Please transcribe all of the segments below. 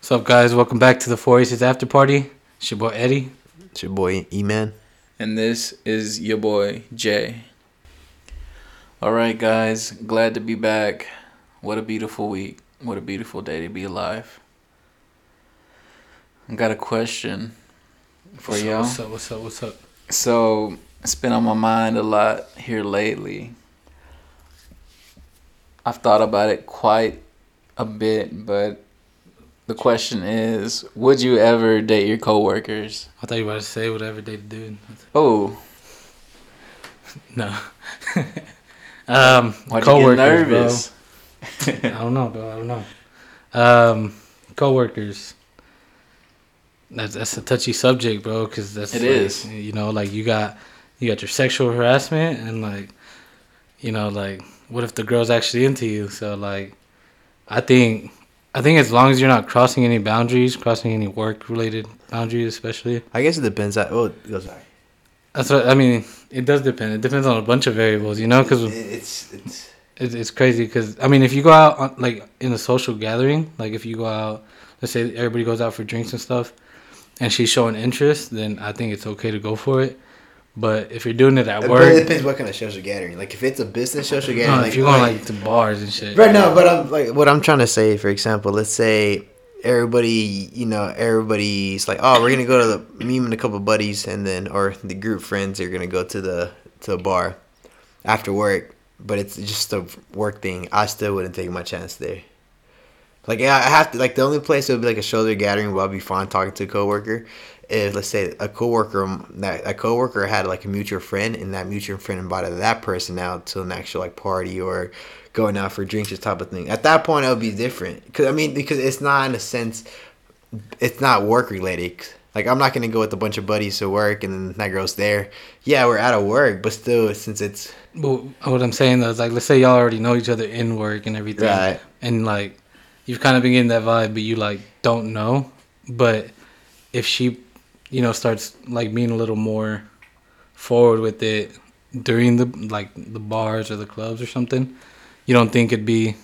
What's up, guys? Welcome back to the Four Aces After Party. It's your boy Eddie. It's your boy E Man. And this is your boy Jay. All right, guys. Glad to be back. What a beautiful week. What a beautiful day to be alive. I got a question for What's up, y'all. What's up? What's up? What's up? So, it's been on my mind a lot here lately. I've thought about it quite a bit, but the question is would you ever date your coworkers? I thought you were about to say whatever they do. Oh, No. um, why'd you get coworkers, nervous? bro. I don't know, bro. I don't know. Um, coworkers. That's that's a touchy subject, bro. Because that's It like, is. You know, like you got you got your sexual harassment and like, you know, like what if the girl's actually into you? So like, I think I think as long as you're not crossing any boundaries, crossing any work related boundaries, especially. I guess it depends. On, oh, sorry. That's what I mean. It does depend. It depends on a bunch of variables, you know, because It's it's it's, it's crazy. Because I mean, if you go out on, like in a social gathering, like if you go out, let's say everybody goes out for drinks and stuff, and she's showing interest, then I think it's okay to go for it. But if you're doing it at it work, depends what kind of social gathering. Like if it's a business social gathering, no, like if you're going like to bars and shit, Right no, but I'm like what I'm trying to say. For example, let's say everybody, you know, everybody's like, oh, we're gonna go to the me and a couple buddies, and then or the group friends are gonna go to the to a bar after work, but it's just a work thing. I still wouldn't take my chance there. Like yeah, I have to like the only place it would be like a shoulder gathering where I'd be fine talking to a coworker. If let's say a coworker that a coworker had like a mutual friend and that mutual friend invited that person out to an actual like party or going out for drinks, this type of thing. At that point, it would be different. Cause I mean, because it's not in a sense, it's not work related. Like I'm not gonna go with a bunch of buddies to work and then that girl's there. Yeah, we're out of work, but still, since it's But what I'm saying though is like, let's say y'all already know each other in work and everything, Right. and like you've kind of been getting that vibe, but you like don't know. But if she, you know, starts like being a little more forward with it during the like the bars or the clubs or something, you don't think it'd be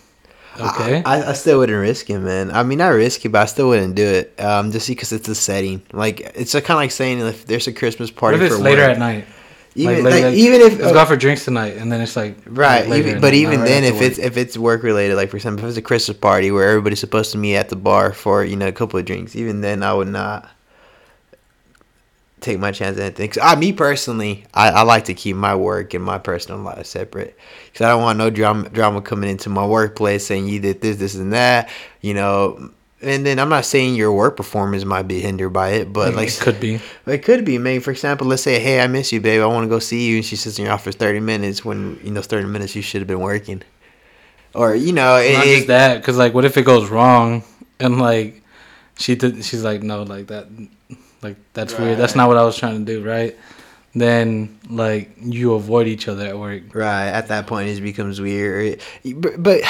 okay? I, I still wouldn't risk it, man. I mean, not risk it, but I still wouldn't do it. Um, just because it's a setting. Like it's kind of like saying if there's a Christmas what party if it's for later work. at night? Even like, like, like, even if Let's go out for drinks tonight, and then it's like Right, even, but even right then, if it's if it's work related, like for example, if it's a Christmas party where everybody's supposed to meet at the bar for you know a couple of drinks, even then I would not take my chance at anything. 'Cause I, me personally, I, I like to keep my work and my personal life separate because I don't want no drama drama coming into my workplace saying you did this, this, and that, you know. And then I'm not saying your work performance might be hindered by it, but mm, like it could be. it could be. Maybe, for example, let's say, "Hey, I miss you, babe. I want to go see you," and she sits in your office thirty minutes when you know thirty minutes you should have been working, or you know, it, Not it- just that, because like, what if it goes wrong, and like, she did, she's like, no, like that, like that's weird. That's not what I was trying to do, right? Then like you avoid each other at work. right at that point it becomes weird. But, but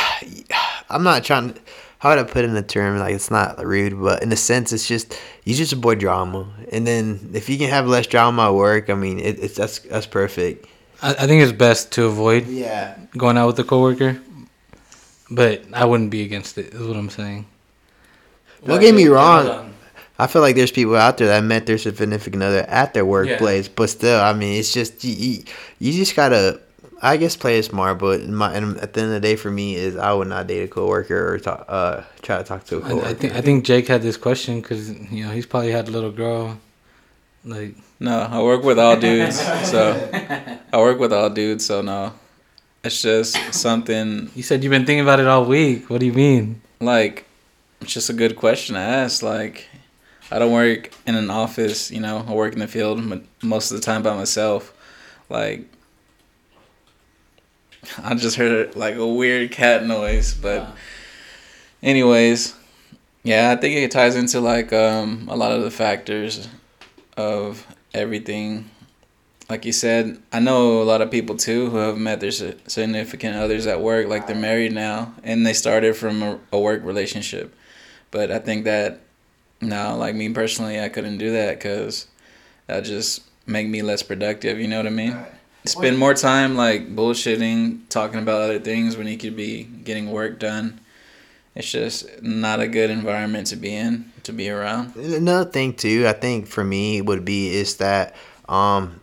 I'm not trying. to... How would I put it in a term like it's not rude, but in a sense, it's just you just avoid drama, and then if you can have less drama at work, I mean, it, it's that's that's perfect. I, I think it's best to avoid Yeah, going out with a coworker, but I wouldn't be against it. Is what I'm saying. Don't get me wrong. I feel like there's people out there that met their significant other at their workplace, but still, I mean, it's just you, you, you just gotta, I guess, play it smart. But in my, and at the end of the day, for me, is I would not date a coworker or talk, uh, try to talk to a coworker. I, I think I think Jake had this question because you know he's probably had a little girl, like No, I work with all dudes, so I work with all dudes, so no. It's just something you said you've been thinking about it all week. What do you mean? like it's just a good question to ask. Like I don't work in an office, you know, I work in the field most of the time by myself. Like I just heard like a weird cat noise, but anyways, yeah, I think it ties into like um a lot of the factors of everything. Like you said, I know a lot of people too who have met their significant others at work, like they're married now, and they started from a, a work relationship. But I think that no, like me personally, I couldn't do that because that just make me less productive. You know what I mean? Spend more time like bullshitting, talking about other things when you could be getting work done it's just not a good environment to be in to be around. Another thing too, I think for me would be is that um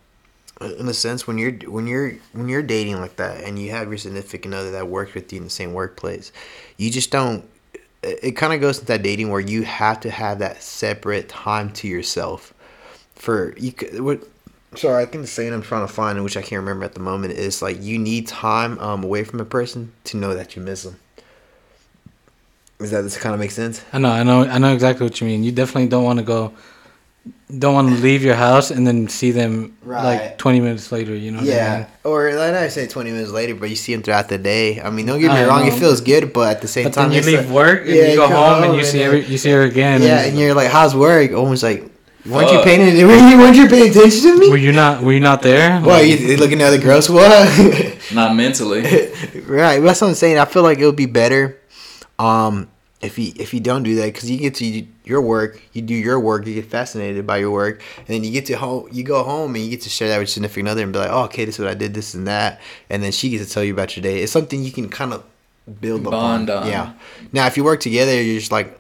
in a sense when you're when you're when you're dating like that and you have your significant other that works with you in the same workplace, you just don't it, kind of goes to that dating where you have to have that separate time to yourself for you could what sorry i think the saying i'm trying to find which i can't remember at the moment is like you need time um, away from a person to know that you miss them does that this kind of make sense I know, I know, I know exactly what you mean. You definitely don't want to go, don't want to leave your house and then see them Right. like twenty minutes later. You know? What I yeah mean? or like i say 20 minutes later but you see them throughout the day i mean don't get me I wrong it feels good but at the same But time then you leave like- work and Yeah, you go you go home and you and see then- every, you see her again. yeah and and you're like how's work almost like weren't you Fuck. paying weren't you, weren't you paying attention to me were you not? Were you not there? what you you looking at the girls? what Not mentally. right. That's what I'm saying. I feel like it would be better, um, if you if you don't do that because you get to your work, you do your work, you get fascinated by your work, and then you get to home, you go home and you get to share that with your significant other and be like, oh, okay, this is what I did, this and that, and then she gets to tell you about your day. It's something you can kind of build a Bond upon. on. Yeah. Now, if you work together, you're just like,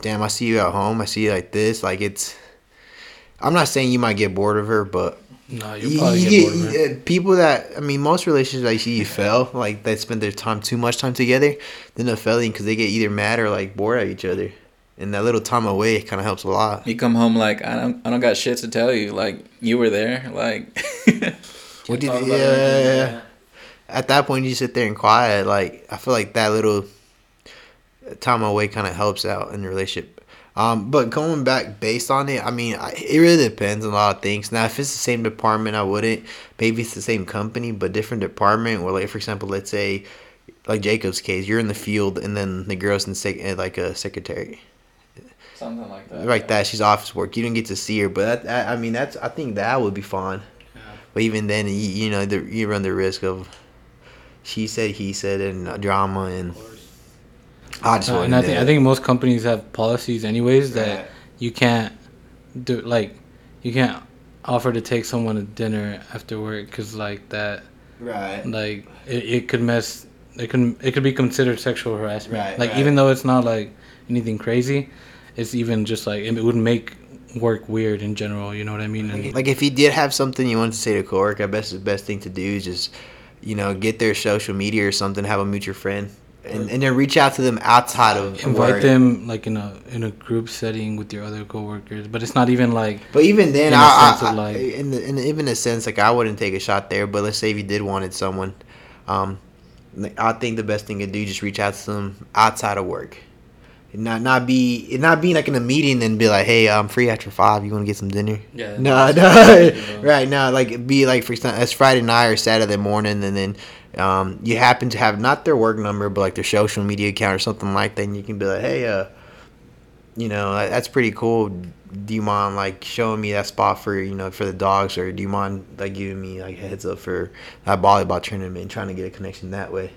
damn, I see you at home, I see you like this, like it's. I'm not saying you might get bored of her, but No, you'll probably you get bored of get- uh, people that I mean, most relationships I see you fail, like they spend their time too much time together, then they're failing because they get either mad or like bored at each other, and that little time away kind of helps a lot. You come home like I don't I don't got shit to tell you. Like you were there. Like What did, Talk yeah, about everything, At that point, you sit there and quiet. Like I feel like that little time away kind of helps out in the relationship. Um, but going back based on it, I mean, I, it really depends on a lot of things. Now, if it's the same department, I wouldn't. Maybe it's the same company, but different department. Or like, for example, let's say, like Jacob's case, you're in the field, and then the girl's in sec- uh, like a secretary, something like that. like that. She's office work. You don't get to see her, but that, that, I mean, that's I think that would be fine. But even then, you, you know, the, you run the risk of she said, he said, and drama, and I just Uh, and I think. I think most companies have policies anyways that Right. you can't do like you can't offer to take someone to dinner after work because like that right. like it, it could mess it can it could be considered sexual harassment Right, like right. even though it's not like anything crazy it's even just like it would make work weird in general you know what i mean and Like if you did have something you wanted to say to coworker, I bet the best thing to do is just, you know, get their social media or something, have them meet your friend, and, and then reach out to them outside of invite work. them like in a in a group setting with your other coworkers but it's not even like But even then, In a I, sense I, of, like- I in, the, in even a sense, like I wouldn't take a shot there. But let's say if you did wanted someone, um, I think the best thing to do is just reach out to them outside of work. And not not be not being like in a meeting and be like, hey, I'm free after five. You want to get some dinner? yeah No, no, right? now like be like for example, it's Friday night or Saturday morning, and then um, you happen to have not their work number, but like their social media account or something like that, and you can be like, hey, uh, you know, that- that's pretty cool. Do you mind like showing me that spot for you know for the dogs, or do you mind like giving me like a heads up for that volleyball tournament, and trying to get a connection that way?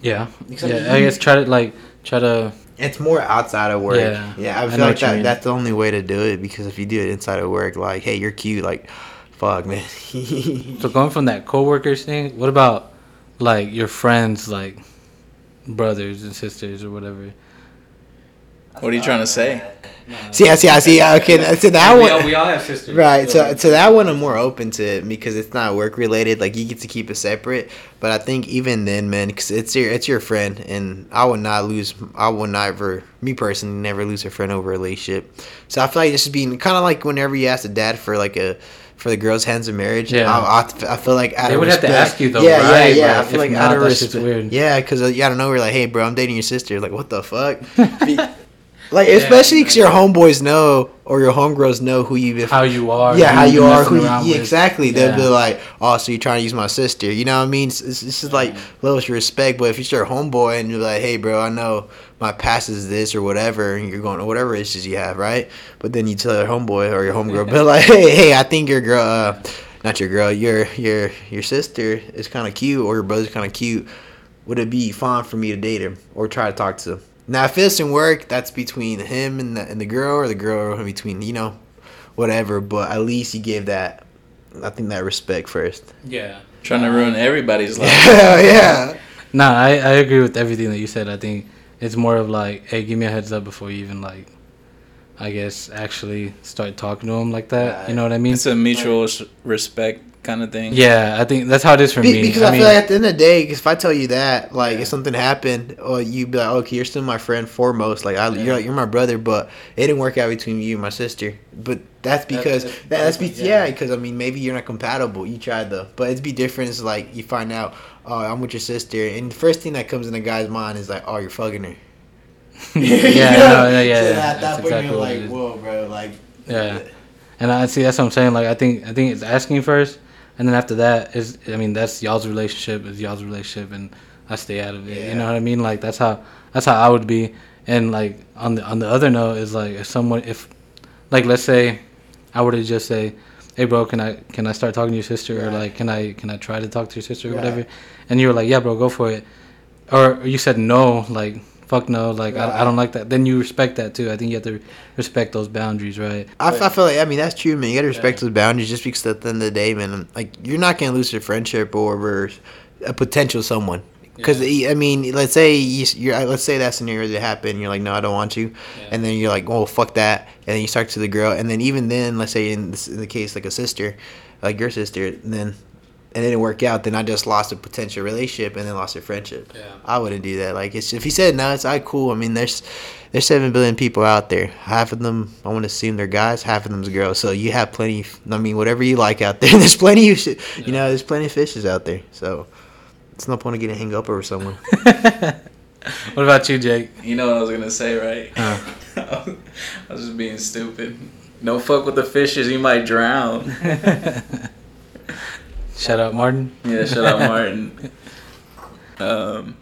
yeah Because yeah i guess try to like try to It's more outside of work. Yeah. Yeah, I I feel know like that that's the only way to do it because if you do it inside of work, like, hey, you're cute, like, fuck, man. So going from that coworkers thing, what about like your friends, like brothers and sisters or whatever? What are you trying to say? see, I see, I see. Okay, so that we, one, all, we all have sisters, right? So, so that one, I'm more open to it because it's not work related. Like, you get to keep it separate. But I think even then, man, because it's your, it's your friend, and I would not lose. I would never, me personally, never lose a friend over a relationship. So I feel like this is being kind of like whenever you ask a dad for like a. For the girls' hands in marriage, Yeah. I, I, I feel like out They of would have to ask you, though, Yeah, right? yeah, yeah. I Like, feel if like out of that's just respect. weird. Yeah, because uh, you know. We're like, hey, bro, I'm dating your sister. Like, what the fuck? Like, especially because your homeboys know or your homegirls know who you. How you are? yeah, how you are, who you, yeah, exactly. They'll be like, "Oh, so you're trying to use my sister?" You know what I mean? It's, it's, it's just like lowest respect. But if it's your homeboy and you're like, "Hey, bro, I know my past is this or whatever," and you're going whatever issues you have, right? But then you tell your homeboy or your homegirl, but like, "Hey, hey, I think your girl, uh, not your girl, your your your sister is kind of cute, or your brother's kind of cute. Would it be fine for me to date him or try to talk to him?" Now, if it's in work, that's between him and the, and the girl, or the girl between you know, whatever. But at least you give that, I think that respect first. Yeah. Trying to ruin everybody's life. Yeah, yeah. Nah, I, I agree with everything that you said. I think it's more of like, hey, give me a heads up before you even like, I guess actually start talking to him like that. You know what I mean? It's a mutual s- respect kind of thing. Yeah, I think that's how it is for Be- me. because I I, mean, feel like at the end of the day, 'cause if I tell you that, like Yeah. if something happened, or you'd be like, okay, you're still my friend foremost. Like I, Yeah. you're you're my brother, but it didn't work out between you and my sister. But that's because that's- that, that's be yeah. yeah, because I mean maybe you're not compatible. You tried though, but it'd be different. It's like you find out, oh, I'm with your sister, and the first thing that comes in a guy's mind is like, oh, you're fucking her. yeah, no, yeah, yeah. So yeah. at That's that point, exactly you're like, whoa, bro, like. Yeah. Uh, and I see that's what I'm saying. Like I think I think it's asking first, and then after that is I mean that's y'all's relationship is y'all's relationship, and I stay out of it. You know what I mean? Like that's how that's how I would be. And like on the on the other note is like if someone if like let's say I were to just say, hey bro, can I can I start talking to your sister or like can I can I try to talk to your sister or Right. whatever, and you were like yeah bro go for it, or you said no like. Fuck no, like I, I don't like that. Then you respect that too. I think you have to respect those boundaries, right? I, I feel like I mean that's true, man. You gotta respect Yeah. those boundaries, just because at the end of the day, man, like you're not gonna lose your friendship over a potential someone. Because I mean, let's say you, you're, let's say that scenario that happened. You're like, no, I don't want you, and then you're like, oh, fuck that, and then you start to the girl, and then even then, let's say in, this, in the case like a sister, like your sister, then and it didn't work out, then I just lost a potential relationship and then lost a friendship. Yeah. I wouldn't do that. Like, it's, if he said no, it's all right, cool. I mean, there's there's seven billion people out there. Half of them, I want to assume they're guys. Half of them's girls. So you have plenty. I mean, whatever you like out there. There's plenty of shit. You know, there's plenty of fishes out there. So it's no point in getting hang up over someone. What about you, Jake? You know what I was gonna say, right? Huh. I was just being stupid. Don't fuck with the fishes, you might drown. Shout out Martin. Yeah, shout out Martin. Um,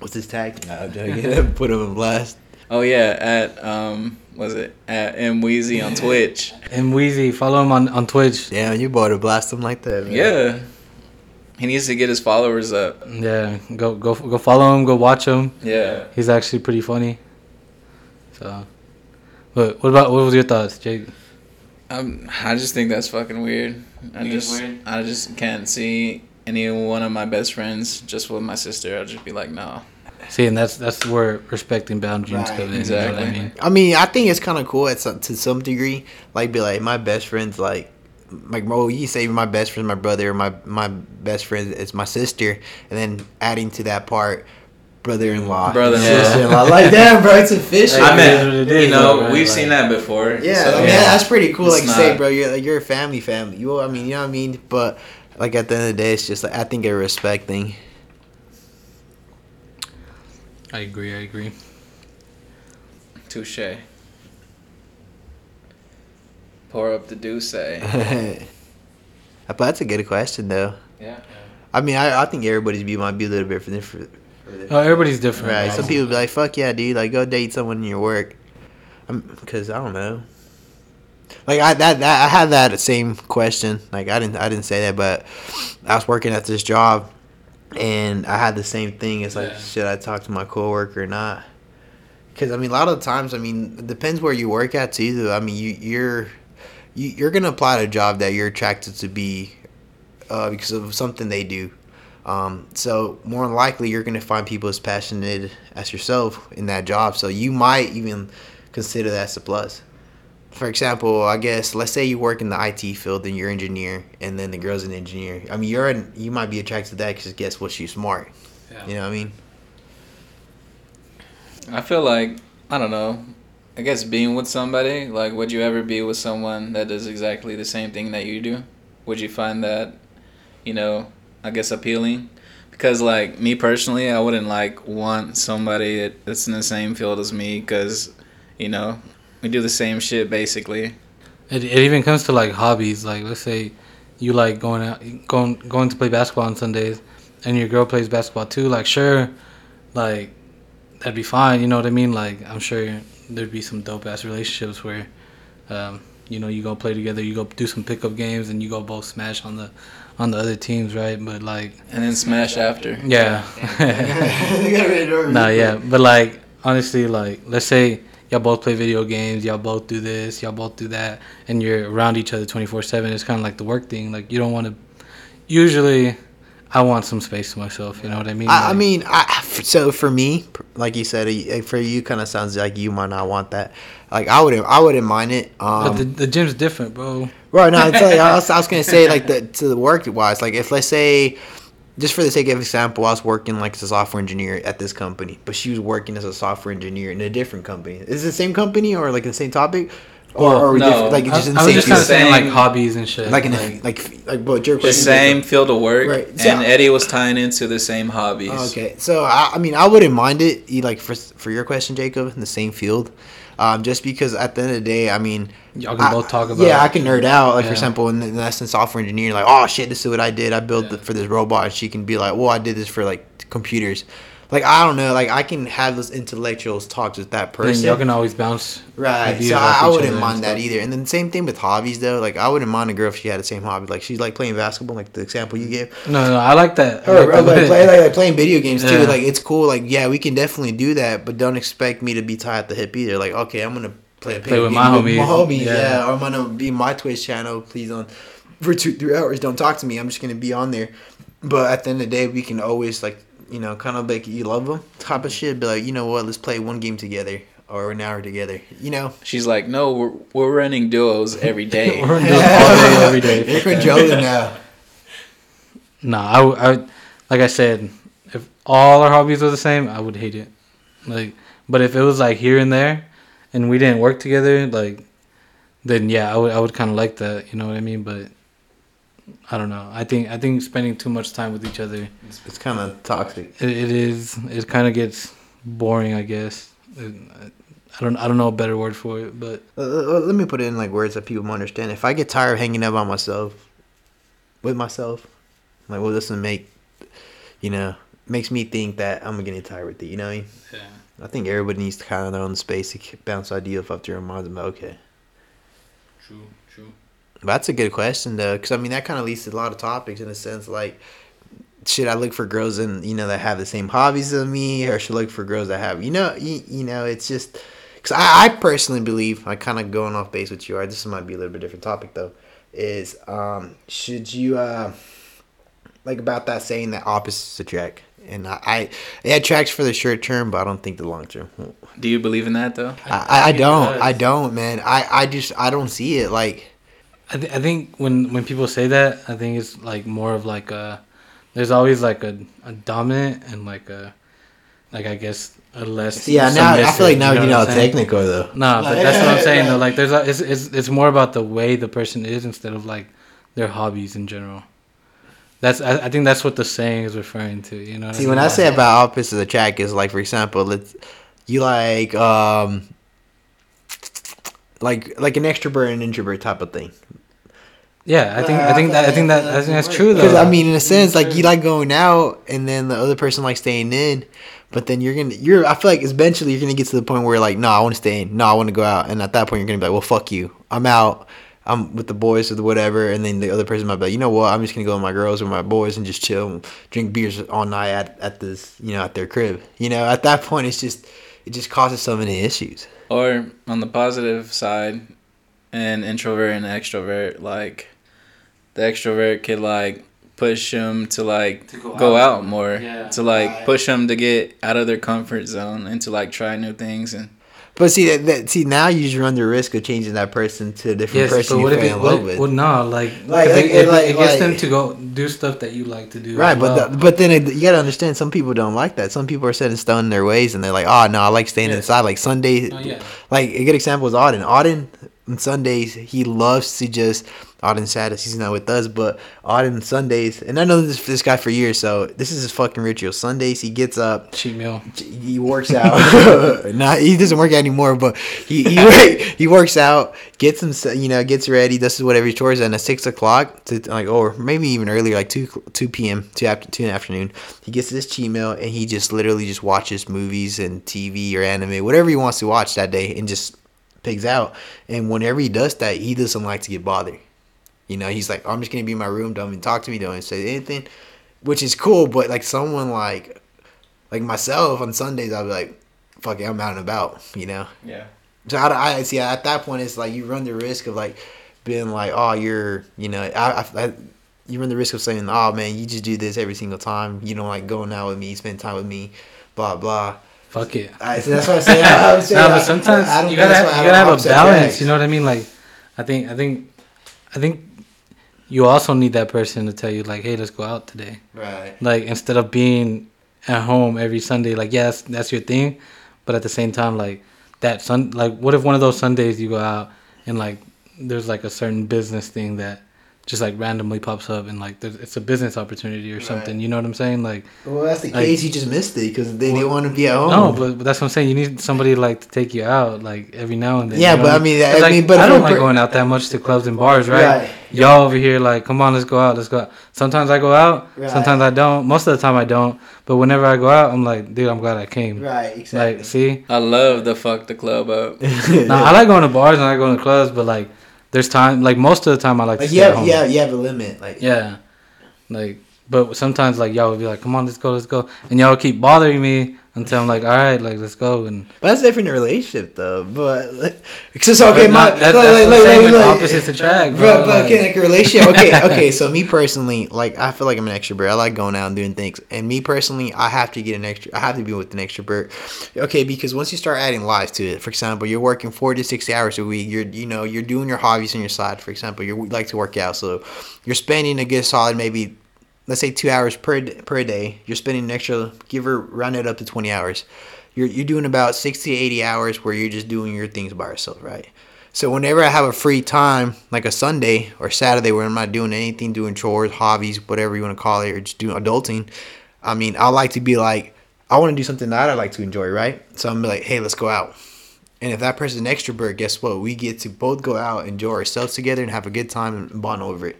What's his tag? No, I'm joking. Put him in blast. oh yeah, at um, was it at M Weezy on Twitch? And Wheezy, follow him on, on Twitch. Damn, you bought to blast him like that. Man. Yeah, he needs to get his followers up. Yeah, go go go follow him. Go watch him. Yeah, He's actually pretty funny. So, but what about what was your thoughts, Jake? um, I just think that's fucking weird. I think just weird? I just can't see any one of my best friends just with my sister. I'll just be like, no. See, and that's that's where respecting boundaries Right, come in. You know I exactly. mean? I mean, I think it's kind of cool at some, to some degree. Like, be like, my best friend's like, like, bro, you say my best friend my brother, my my best friend is my sister, and then adding to that part, brother-in-law, Brother-in-law. sister-in-law. Like, damn, bro, it's official. I mean, is what it is, you know, though, we've Like- seen that before. Yeah, so- I mean, that's pretty cool. It's Like, say, bro, you're like, you're a family, family. You, I mean, you know what I mean. But like at the end of the day, it's just like I think a respect thing. I agree. I agree. Touche. Pour up the douce. but that's a good question, though. Yeah. I mean, I, I think everybody's view might be a little bit different. Oh, everybody's different. Right. Some people be like, "Fuck yeah, dude! Like, go date someone in your work." Because I don't know. Like I that, that I had that same question. Like I didn't I didn't say that, but I was working at this job, and I had the same thing. It's like, Yeah. should I talk to my coworker or not? Because I mean, a lot of times, I mean, it depends where you work at too. Though. I mean, you you're you, you're gonna apply to a job that you're attracted to be uh, because of something they do. Um, so more than likely, you're gonna find people as passionate as yourself in that job. So you might even consider that as a plus. For example, I guess let's say you work in the IT field and you're an engineer, and then the girl's an engineer. I mean, you're an, you might be attracted to that because guess what? She's smart. Yeah. You know what I mean? I feel like I don't know. I guess being with somebody, like would you ever be with someone that does exactly the same thing that you do? Would you find that, you know, I guess appealing? Because like me personally, I wouldn't like want somebody that's in the same field as me cuz you know, we do the same shit basically. It, it even comes to like hobbies. Like let's say you like going out, going going to play basketball on Sundays, and your girl plays basketball too. Like sure, like that'd be fine. You know what I mean? Like I'm sure there'd be some dope ass relationships where, um, you know, you go play together, you go do some pickup games, and you go both smash on the on the other teams, right? But like, And then smash after. yeah, no, yeah, but like honestly, like let's say y'all both play video games, y'all both do this, y'all both do that, and you're around each other twenty four seven. It's kind of like the work thing. Like you don't want to. Usually, I want some space to myself. You know what I mean? I, I mean, I, so for me, like you said, uh, for you, kind of sounds like you might not want that. Like I wouldn't, I wouldn't mind it. Um, but the, the gym's different, bro. Right. No, it's like, I, was, I was gonna say like the to the work wise, like if let's say, just for the sake of example, I was working like as a software engineer at this company, but she was working as a software engineer in a different company. Is it the same company or like the same topic, or, Well, or we no. different, like I, just in the I was same just kind of saying like hobbies and shit. like in like, a, like like but your The question same field of work, Right. and Eddie was tying into the same hobbies. Okay, so I, I mean, I wouldn't mind it. You like for for your question, Jacob, in the same field, um, just because at the end of the day, I mean, y'all can I- both talk about. Yeah, I can nerd out. Like for example, in, in that's in software engineering, like, oh shit, this is what I did. I built Yeah. it for this robot, and she can be like, well, I did this for like computers. Like I don't know, like I can have those intellectuals talks with that person. y'all can always bounce. Right. So I, I wouldn't mind that either. And then same thing with hobbies though. Like I wouldn't mind a girl if she had the same hobby. Like she's like playing basketball, like the example you gave. No, no, I like that. I Or, like or like, play, like, like playing video games too. Yeah. Like it's cool. Like yeah, we can definitely do that, but don't expect me to be tied at the hip either. Like okay, I'm gonna play a Play with game my My homies. homies, Yeah. yeah. Or I'm gonna be my Twitch channel. Please on for two three hours. Don't talk to me. I'm just gonna be on there. But at the end of the day, we can always like you know kind of like you love them type of shit. Be like you know what, let's play one game together or an hour together. You know. She's like, no, we're we're running duos every day. We're doing all day, every day. They're Fuck that. controlling now. Nah, I, I, would- like I said, if all our hobbies were the same, I would hate it. Like, but if it was like here and there, and we didn't work together, like, then yeah, I would, I would kind of like that. You know what I mean? But I don't know. I think, I think spending too much time with each other, It's, it's kind of toxic. it, it is, it kind of gets boring. I guess. It, I don't, I don't know a better word for it, but Uh, uh, let me put it in like words that people understand. If I get tired of hanging out by myself, with myself, like, well, doesn't make, you know, makes me think that I'm gonna tired with it. You know what I mean? yeah, I think everybody needs to kind of their own space to k- bounce ideas off their own minds. About okay, true, true. That's a good question though, because I mean that kind of leads to a lot of topics in a sense. Like, should I look for girls and you know that have the same hobbies as me, or should I look for girls that have you know you, you know it's just because I, I personally believe I kind of going off base with you. Or this might be a little bit different topic though. Is um should you uh like about that saying that opposites attract, and I, I it attracts for the short term, but I don't think the long term. Do you believe in that though? I, I, I don't. I don't man I I just I don't see it like. I, th- I think when when people say that, I think it's like more of like a there's always like a, a dominant and like a like I guess a less Yeah, now I feel like now you what know I'm saying? technical though. Nah, but that's what I'm saying though. Like there's a, it's, it's it's more about the way the person is instead of like their hobbies in general. That's I, I think that's what the saying is referring to. You know. what See, mean? when I say about opposites attract, is like for example, let's you like um like like an extrovert and introvert type of thing. yeah, I think I think that I think that I think that's true though. Because I mean, in a sense, like you like going out, and then the other person likes staying in. But then you're gonna, you're. I feel like eventually you're gonna get to the point where you're like, no, I want to stay in. No, I want to go out. And at that point, you're gonna be like, well, fuck you. I'm out. I'm with the boys or the whatever. And then the other person might be like, you know what? I'm just gonna go with my girls or my boys and just chill, and drink beers all night at, at this, you know, at their crib. You know, at that point, it's just, it just causes so many issues. Or on the positive side, an introvert and an extrovert, like the extrovert could like push them to like To go go, out out, more, Yeah. to like Right. push them to get out of their comfort zone and to like try new things and But see that, that see now you just run the risk of changing that person to a different Yes, person but you what fell in love with. well, no, like, Like, it, it, like- it gets like- them to go do stuff that you like to do. Right, but well. the, but then it, you gotta understand some people don't like that. Some people are set in stone in their ways, and they're like, "Oh no, I like staying Yeah. inside." Like Sunday, Oh, yeah. like a good example is Auden. Auden on Sundays he loves to just Auden's sad he's not with us, but Auden Sundays, and I know this this guy for years, so this is his fucking ritual. Sundays he gets up, cheat meal. he works out. nah, he doesn't work out anymore, but he he, he works out, gets him, you know, gets ready, This does whatever he chores, and at six o'clock to like, or maybe even earlier, like two two p.m. two after two in the afternoon, he gets this cheat meal and he just literally just watches movies and TV or anime, whatever he wants to watch that day, and just pigs out. And whenever he does that, he doesn't like to get bothered. You know, he's like, I'm just gonna be in my room, don't even talk to me, don't even say anything, which is cool. But like someone like like myself on Sundays, I'll be like, fuck it, I'm out and about, you know. yeah. So I, I see at that point, it's like you run the risk of like being like, oh, you're, you know, I, I, I you run the risk of saying, "Oh man, you just do this every single time. You don't like going out with me, spend time with me, blah blah." Fuck it. I, so that's what I'm saying. I'm saying no, but sometimes I don't you gotta have, you I gotta have a balance. You know what I mean? Like, I think I think I think you also need that person to tell you like, hey, let's go out today. Right. Like instead of being at home every Sunday, like yes, that's your thing, but at the same time, like that sun, like what if one of those Sundays you go out and like there's like a certain business thing that just like randomly pops up and like there's, it's a business opportunity or something. Right. You know what I'm saying? Like Well, that's the Like- case. You just missed it because they didn't want to be at home. no, but, but that's what I'm saying. You need somebody like to take you out like every now and then. Yeah, you know but I mean, I like, mean, but I don't like per- going out that much to clubs and bars, right? Right. Y'all over here like, come on, let's go out, let's go out. Sometimes I go out, Right. sometimes I don't. Most of the time I don't. But whenever I go out, I'm like, dude, I'm glad I came. right, exactly. Like, see, I love the fuck the club up. now I like going to bars and I like going to clubs, but like, there's time. Like most of the time, I like, like to you stay at have, home. yeah, you have a limit. Like Yeah. Like, but sometimes like y'all would be like, come on, let's go, let's go, and y'all would keep bothering me until I'm like, all right, like let's go, and But that's different in a relationship though. But like, it's okay. But My not- that- like, that's like, the like, same like, with like- opposites attract, bro. bro, but like- okay, like a relationship. Okay, okay. So me personally, like I feel like I'm an extrovert. I like going out and doing things. And me personally, I have to get an extra. I have to be with an extrovert. Okay, because once you start adding lives to it, for example, you're working forty to sixty hours a week. You're you know you're doing your hobbies on your side. For example, you like to work out, so you're spending a good solid maybe. Let's say two hours per per day. You're spending an extra. Give her round it up to twenty hours. You're you're doing about sixty to eighty hours where you're just doing your things by yourself, right? So whenever I have a free time, like a Sunday or Saturday, where I'm not doing anything, doing chores, hobbies, whatever you want to call it, or just doing adulting, I mean, I like to be like, I want to do something that I like to enjoy, right? So I'm like, hey, let's go out. And if that person's an extrovert, guess what? We get to both go out, enjoy ourselves together, and have a good time and bond over it.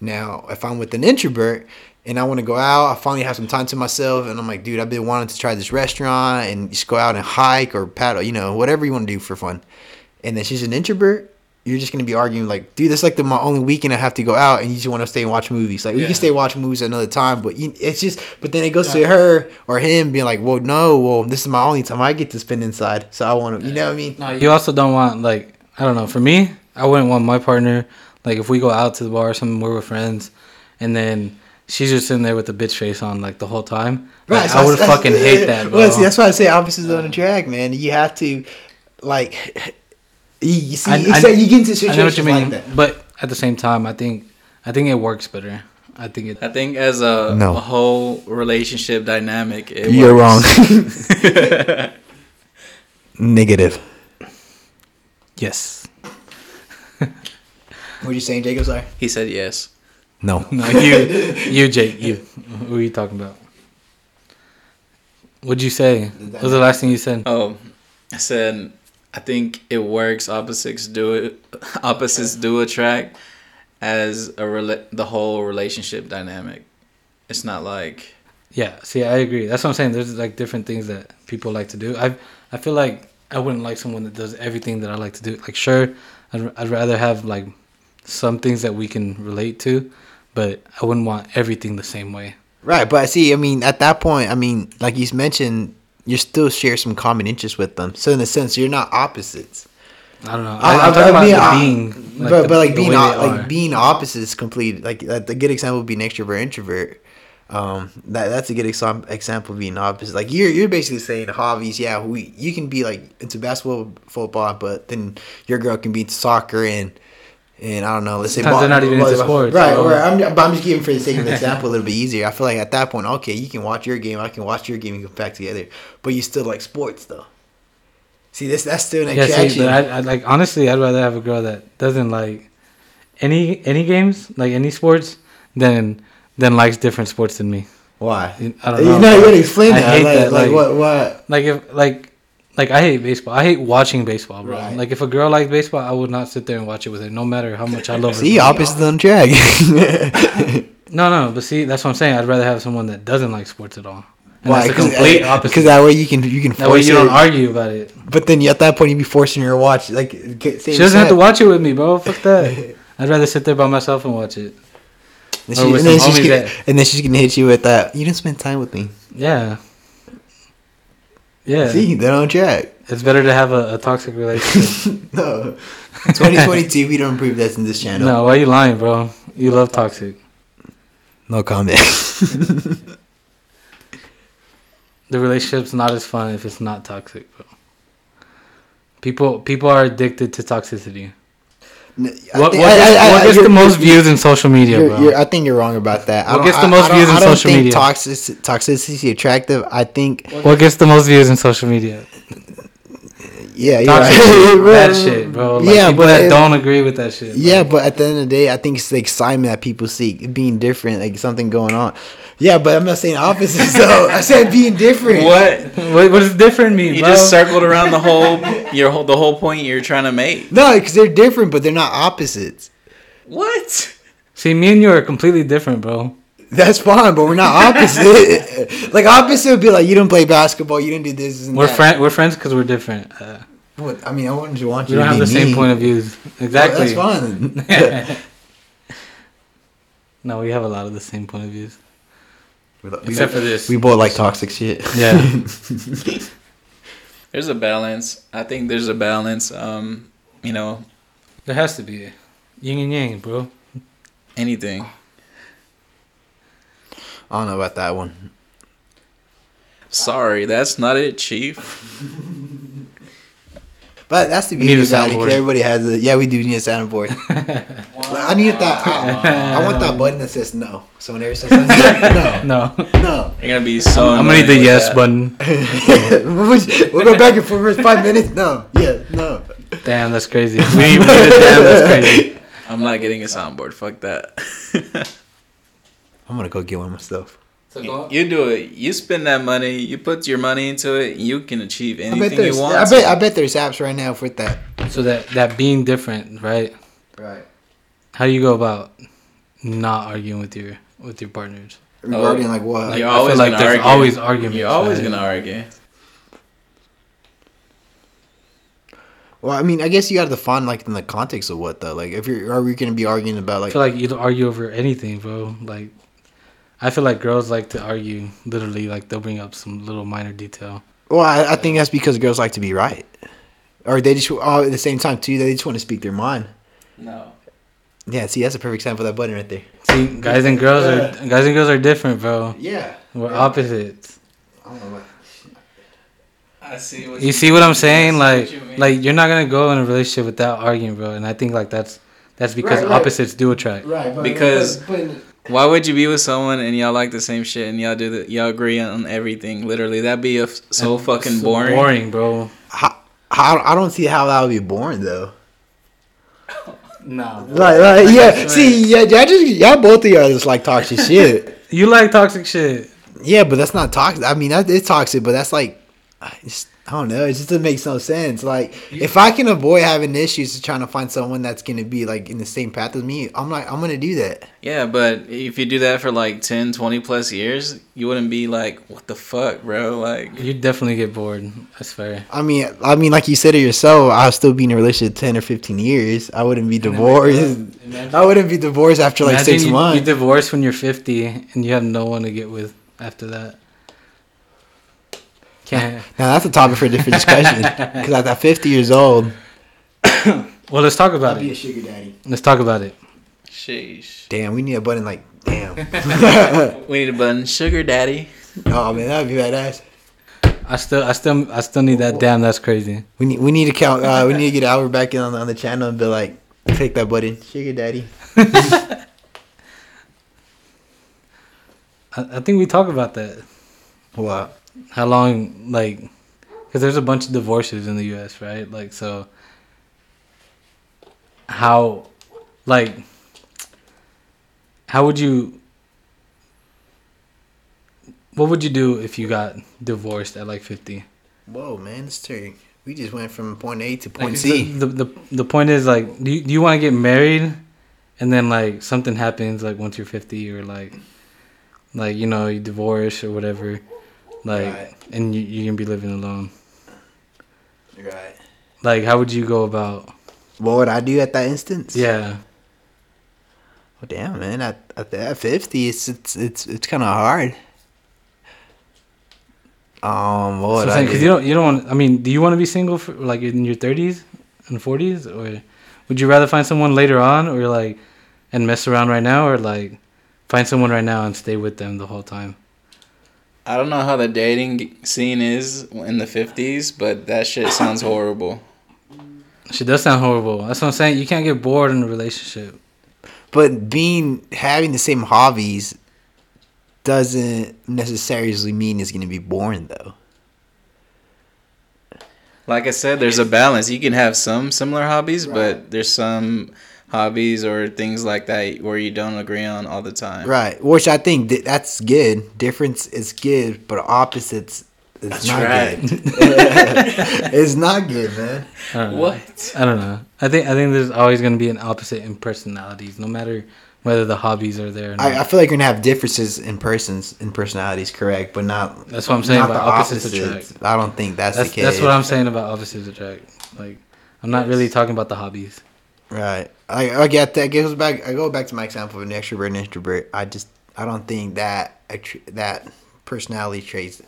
Now, if I'm with an introvert and I want to go out, I finally have some time to myself, and I'm like, dude, I've been wanting to try this restaurant and just go out and hike or paddle, you know, whatever you want to do for fun. And then she's an introvert. You're just gonna be arguing like, dude, that's like the my only weekend I have to go out, and you just want to stay and watch movies. Like we can stay and watch movies another time, but you, it's just. But then it goes to her or him being like, well, no, well, this is my only time I get to spend inside, so I want to, you know what I mean? No, you also don't want like I don't know. For me, I wouldn't want my partner like if we go out to the bar or something, we're with friends, and then she's just sitting there with the bitch face on like the whole time. Like, so I would that's- fucking hate that, bro. Well, see, that's why I say opposites don't attract, man. You have to, like, you, you see, I- you, I- you get into I situations know what you mean, like that. but at the same time, I think I think it works better. I think it. I think as a, No. a whole relationship dynamic, it You're works. wrong. Negative. Yes. What are you saying, Jacob? Sorry. he said yes. No. No, you, you, Jake, you. Who are you talking about? What'd you say? What was the last thing you said? Oh, I said I think it works. Opposites do it. Opposites do attract as a rela- the whole relationship dynamic. It's not like Yeah, see, I agree. That's what I'm saying. There's like different things that people like to do. I I feel like I wouldn't like someone that does everything that I like to do. Like, sure, I'd, I'd rather have like some things that we can relate to, but I wouldn't want everything the same way. Right, but I see, I mean, at that point, I mean, like you mentioned, you still share some common interests with them. So in a sense, you're not opposites. I don't know. I- I, am talking I about mean, I- being, like but the- but like being op- like being opposites complete. Like uh, the good example would be an extrovert introvert. Um, that that's a good exam- example of being opposite. Like you're you're basically saying hobbies. Yeah, we you can be like into basketball, football, but then your girl can be into soccer and. And I don't know. Let's say Sometimes they're not even into sports, right? bro. Right. Oh. I'm, but I'm just giving for the sake of example a little bit easier. I feel like at that point, okay, you can watch your game, I can watch your game, and come back together. But you still like sports though. See, this that's still an Yeah, attraction. see, but I, I like honestly, I'd rather have a girl that doesn't like any any games, like any sports, than than likes different sports than me. Why? I don't You know. know, you bro. gotta explain I that. hate like, that, like, like- what? What? Like if like like I hate baseball. I hate watching baseball, bro. Right. Like if a girl likes baseball, I would not sit there and watch it with her, no matter how much I love her. See, opposite on track. No, no, but see, that's what I'm saying. I'd rather have someone that doesn't like sports at all. And Why? That's complete opposite. Because that way you can you can that way force you don't argue about it. But then at that point you'd be forcing her to watch like. Same She doesn't have to watch it with me, bro. Fuck that. I'd rather sit there by myself and watch it. And, she, and, then she's gonna, and then she's gonna hit you with that. You didn't spend time with me. Yeah. Yeah. See, they're on track. It's better to have a, a toxic relationship. no, 2022. we don't improve that in this channel. no, why are you lying, bro? You love toxic. No comment. The relationship's not as fun if it's not toxic, bro. People people are addicted to toxicity. What, what, gets, what gets the most views in social media, you're, bro? you're- I think you're wrong about that. I What don't- gets the most I don't- views in I don't social think media? Toxic, toxicity attractive. I think what gets the most views in social media? yeah, you're right. that shit, bro. Like, Yeah, people but that it- don't agree with that shit. Yeah, like, but at the end of the day, I think it's the excitement that people seek, being different, like something going on. Yeah, but I'm not saying opposites though. I said being different. What? what, what does different mean, You bro? just circled around the whole your whole the whole point you're trying to make. No, because they're different, but they're not opposites. What? See, me and you are completely different, bro. That's fine, but we're not opposite. like opposite would be like you don't play basketball, you didn't do this. And We're that. friend. We're friends because we're different. Uh, What? I mean, I wouldn't want we you. don't have be the same point of views. Exactly. Well, that's fine. no, we have a lot of the same point of views, we, except for this. we both like toxic shit. yeah. There's a balance. I think there's a balance. Um, you know, There has to be yin and yang, bro. anything. I don't know about that one. Sorry, that's not it, chief. But that's the beauty a about it. 'cause. Everybody has a yeah. We do need a soundboard. I need that. I, I want that button that says no. So whenever it says no, No, no. You're gonna be so. I'm gonna need the yes that. button. we'll go back and forth for five minutes. No, yeah, no. Damn, that's crazy. We need, we need a damn. That's crazy. I'm not getting a soundboard. Fuck that. I'm gonna go get one myself. You do it. You spend that money. You put your money into it. You can achieve I bet anything you want. I bet. I bet there's apps right now for that. So that that being different, right? Right. How do you go about not arguing with your with your partners? Regarding like what? Like, You're I feel always like gonna there's argue. always arguments. You're always right? gonna argue. well, I mean, I guess you got to define like in the context of what though. Like, if you're, are we gonna be arguing about like? I like? feel like you argue over anything, bro. Like, I feel like girls like to argue. Literally, like they'll bring up some little minor detail. Well, I, I think that's because girls like to be right, or they just oh, at the same time too. They just want to speak their mind. No. Yeah, see, that's a perfect example of that button right there. See, guys and girls are guys and girls are different, bro. Yeah. We're opposites. I don't know what. I see what You see what I'm saying? Like, you like you're not gonna go in a relationship without arguing, bro. And I think like that's that's because Right, right. opposites do attract. Right, but, Because- but, but, Why would you be with someone and y'all like the same shit and y'all do the y'all agree on everything? Literally, that'd be a, so fucking So boring. Boring, bro. how, how, I don't see how that would be boring though. No. Like, like yeah. See, yeah, y'all just y'all both of y'all just like toxic shit. You like toxic shit. Yeah, but that's not toxic. I mean, that is toxic, but that's like, I just I don't know. It just doesn't make no sense. Like, if I can avoid having issues trying to find someone that's gonna be like in the same path as me, I'm like, I'm gonna do that. Yeah, but if you do that for like 10, 20 plus years, you wouldn't be like, what the fuck, bro? Like, You definitely get bored. That's fair. I mean, I mean, like you said it yourself, I'll still be in a relationship ten or fifteen years. I wouldn't be divorced. I wouldn't be divorced after like six you, months. You divorce when you're 50 and you have no one to get with after that. Can't. now that's a topic for a different discussion. Because at that fifty years old, Well, let's talk about I'll be a it. sugar daddy. Let's talk about it. sheesh. Damn, we need a button like damn. We need a button, sugar daddy. oh man, that'd be badass. I still, I still, I still need that. Damn, that's crazy. We need we need to count. Uh, we need to get Albert back in on, on the channel and be like, click that button, sugar daddy. I, I think we talk about that. What? How long, like, because there's a bunch of divorces in the U.S., right? Like, so how, like, how would you? What would you do if you got divorced at like 50? Whoa, man, this turn. We just went from point A to Like, point C. The, the, the, the point is, like, do you, do you want to get married and then, like, something happens, like, once you're 50 or, like, like, you know, you divorce or whatever, like, Right. and you, you're going to be living alone. Right. Like, how would you go about, What would I do at that instance? yeah. Well, damn, man. At at, at fifty, it's it's it's it's kind of hard. Um, what would I Because do? you don't, you don't want, I mean, do you want to be single for, like, in your 30s and 40s? Or would you rather find someone later on or, like, and mess around right now or, like, find someone right now and stay with them the whole time. I don't know how the dating scene is in the 50s, but that shit sounds horrible. She does sound horrible. That's what I'm saying. You can't get bored in a relationship. But being having the same hobbies doesn't necessarily mean it's gonna be boring though. Like I said, there's a balance. You can have some similar hobbies, but there's some hobbies or things like that where you don't agree on all the time. Right, which I think th- that's good. Difference is good, but opposites is That's not right. good. it's not good, man. I don't know. What? I don't know. I think I think there's always gonna be an opposite in personalities, no matter whether the hobbies are there. Or not. I, I feel like you're gonna have differences in persons in personalities, correct, but not. That's what I'm saying about opposites opposites. attract. I don't think that's, that's the case. that's what I'm saying about opposites attract. Like, I'm not really talking about the hobbies. Right. I, I get that. Goes back. I go back to my example of an extrovert and introvert. I just I don't think that that personality traits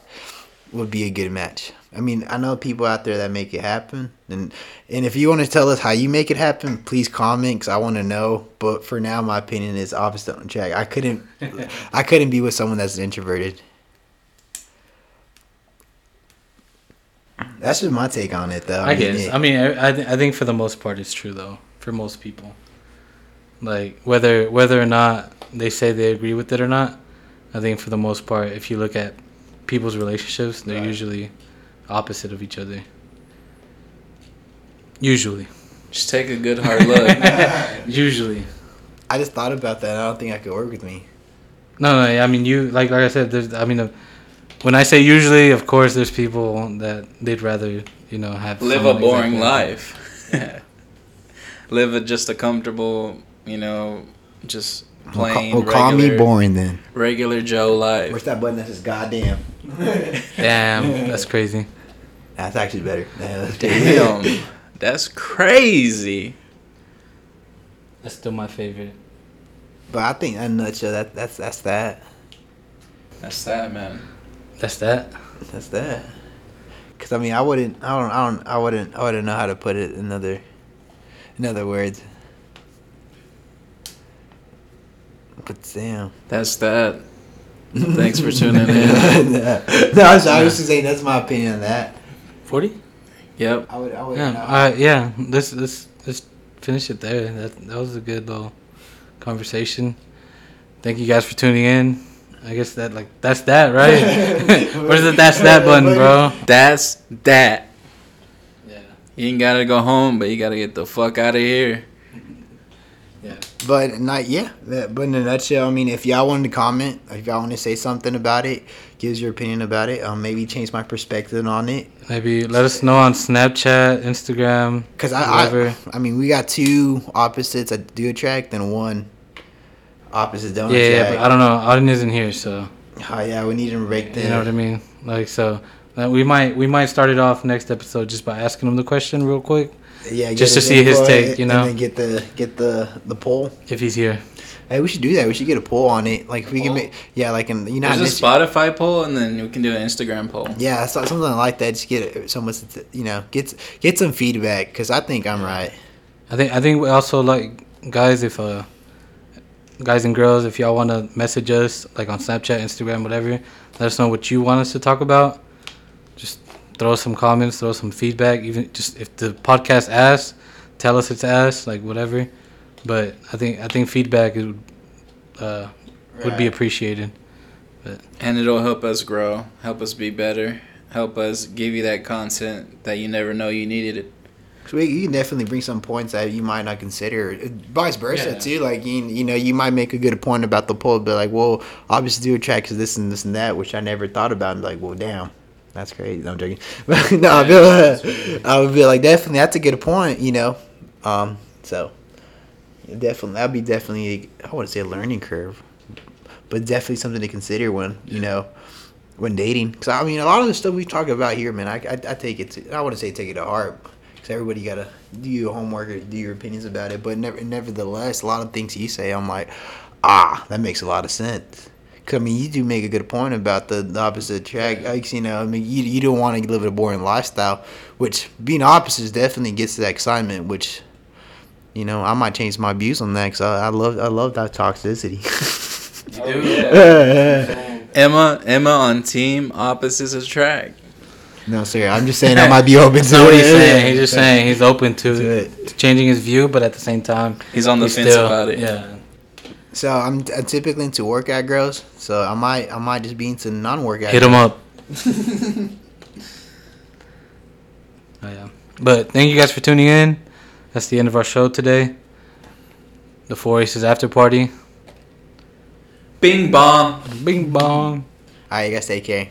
would be a good match. I mean, I know people out there that make it happen, and and if you want to tell us how you make it happen, please comment because I want to know. But for now, my opinion is opposite on track. I couldn't I couldn't be with someone that's introverted. That's just my take on it, though. I mean, guess. yeah. I mean, I I, th- I think for the most part it's true though. For most people, like whether whether or not they say they agree with it or not, I think for the most part, if you look at people's relationships, they're Right. usually opposite of each other. Usually, Just take a good hard look. usually. I just thought about that. I don't think I could work with me. No, no. I mean, you like like I said. There's. I mean, uh, when I say usually, of course, there's people that they'd rather you know have Live a boring exactly like life. Yeah. Live a just a comfortable, you know, just plain, well, call me boring then. regular Joe life. Where's that button that says goddamn? Damn, that's crazy. That's actually better. That's Damn, that's crazy. That's still my favorite. But I think in a nutshell, that that's that's that. That's that, man. That's that. That's that. Cause I mean, I wouldn't, I don't, I don't, I wouldn't, I wouldn't know how to put it in other, in other words. But damn. That's that. Thanks for tuning in. no, I was, I was just saying that's my opinion on that. Forty. Yep. I would, I would. Yeah. no, All right. Yeah. Let's let's let's finish it there. That that was a good little conversation. Thank you guys for tuning in. I guess that like that's that right. Where's the that's that button, bro? That's that. Yeah. You ain't gotta go home, but you gotta get the fuck out of here. Yeah. But not yeah. But in a nutshell, I mean, if y'all wanted to comment, if y'all want to say something about it, give us your opinion about it. Um, maybe change my perspective on it. Maybe let us know on Snapchat, Instagram. Cause I, I, Whatever. I mean, we got two opposites that do attract, and one opposite don't Yeah, yeah, but I don't know. Auden isn't here, so Oh yeah, we need to break the. you know what I mean. Like so, uh, we might we might start it off next episode just by asking him the question real quick Yeah, Just to see his input, take, you know? and then get the get the the poll. if he's here. Hey, we should do that. We should get a poll on it. Like if we can make, yeah, like in you know, There's a Michi- Spotify poll, and then we can do an Instagram poll. yeah, so- something like that. Just get someone, to, you know, get get some feedback because I think I'm right. I think I think we also like guys if uh guys and girls if y'all want to message us like on Snapchat, Instagram, whatever, let us know what you want us to talk about. Just throw some comments, throw some feedback. Even just if the podcast asks, tell us it's ass, like whatever. But I think I think feedback is uh would be Right. appreciated. And it'll help us grow, help us be better, help us give you that content that you never know you needed it. So we, you can definitely bring some points that you might not consider. Vice versa Yeah. too. Like you, you know, you might make a good point about the poll, but like, well, obviously do attract because this and this and that, which I never thought about. And like, well, damn, that's crazy. No, I'm joking. No, I, feel, I would be like, definitely, that's a good point. You know, um, so definitely that'd be definitely I wouldn't say a learning curve, but definitely something to consider when you know when dating. Because I mean, a lot of the stuff we talk about here, man, I, I, I take it. To, I wouldn't say take it to heart. Because everybody gotta do your homework or do your opinions about it. But never, nevertheless, a lot of things you say, I'm like, ah, that makes a lot of sense. Cause I mean, you do make a good point about the, the opposite track. Like, you know, I mean, you you don't want to live a boring lifestyle, which being opposites definitely gets that excitement. Which, you know, I might change my views on that because I, I love I love that toxicity. Oh, Emma, Emma on team opposites attract. no, sir. I'm just saying I might be open That's to not what it. he's saying. He's just saying he's open to, To it. to changing his view, but at the same time, He's on the he's fence still- about it. Yeah. So I'm, I'm typically into workout girls. So I might I might just be into non-workout. Hit them up. oh, yeah. But thank you guys for tuning in. That's the end of our show today. The Four Aces After Party. Bing bong. Bing bong. All right, you guys take care.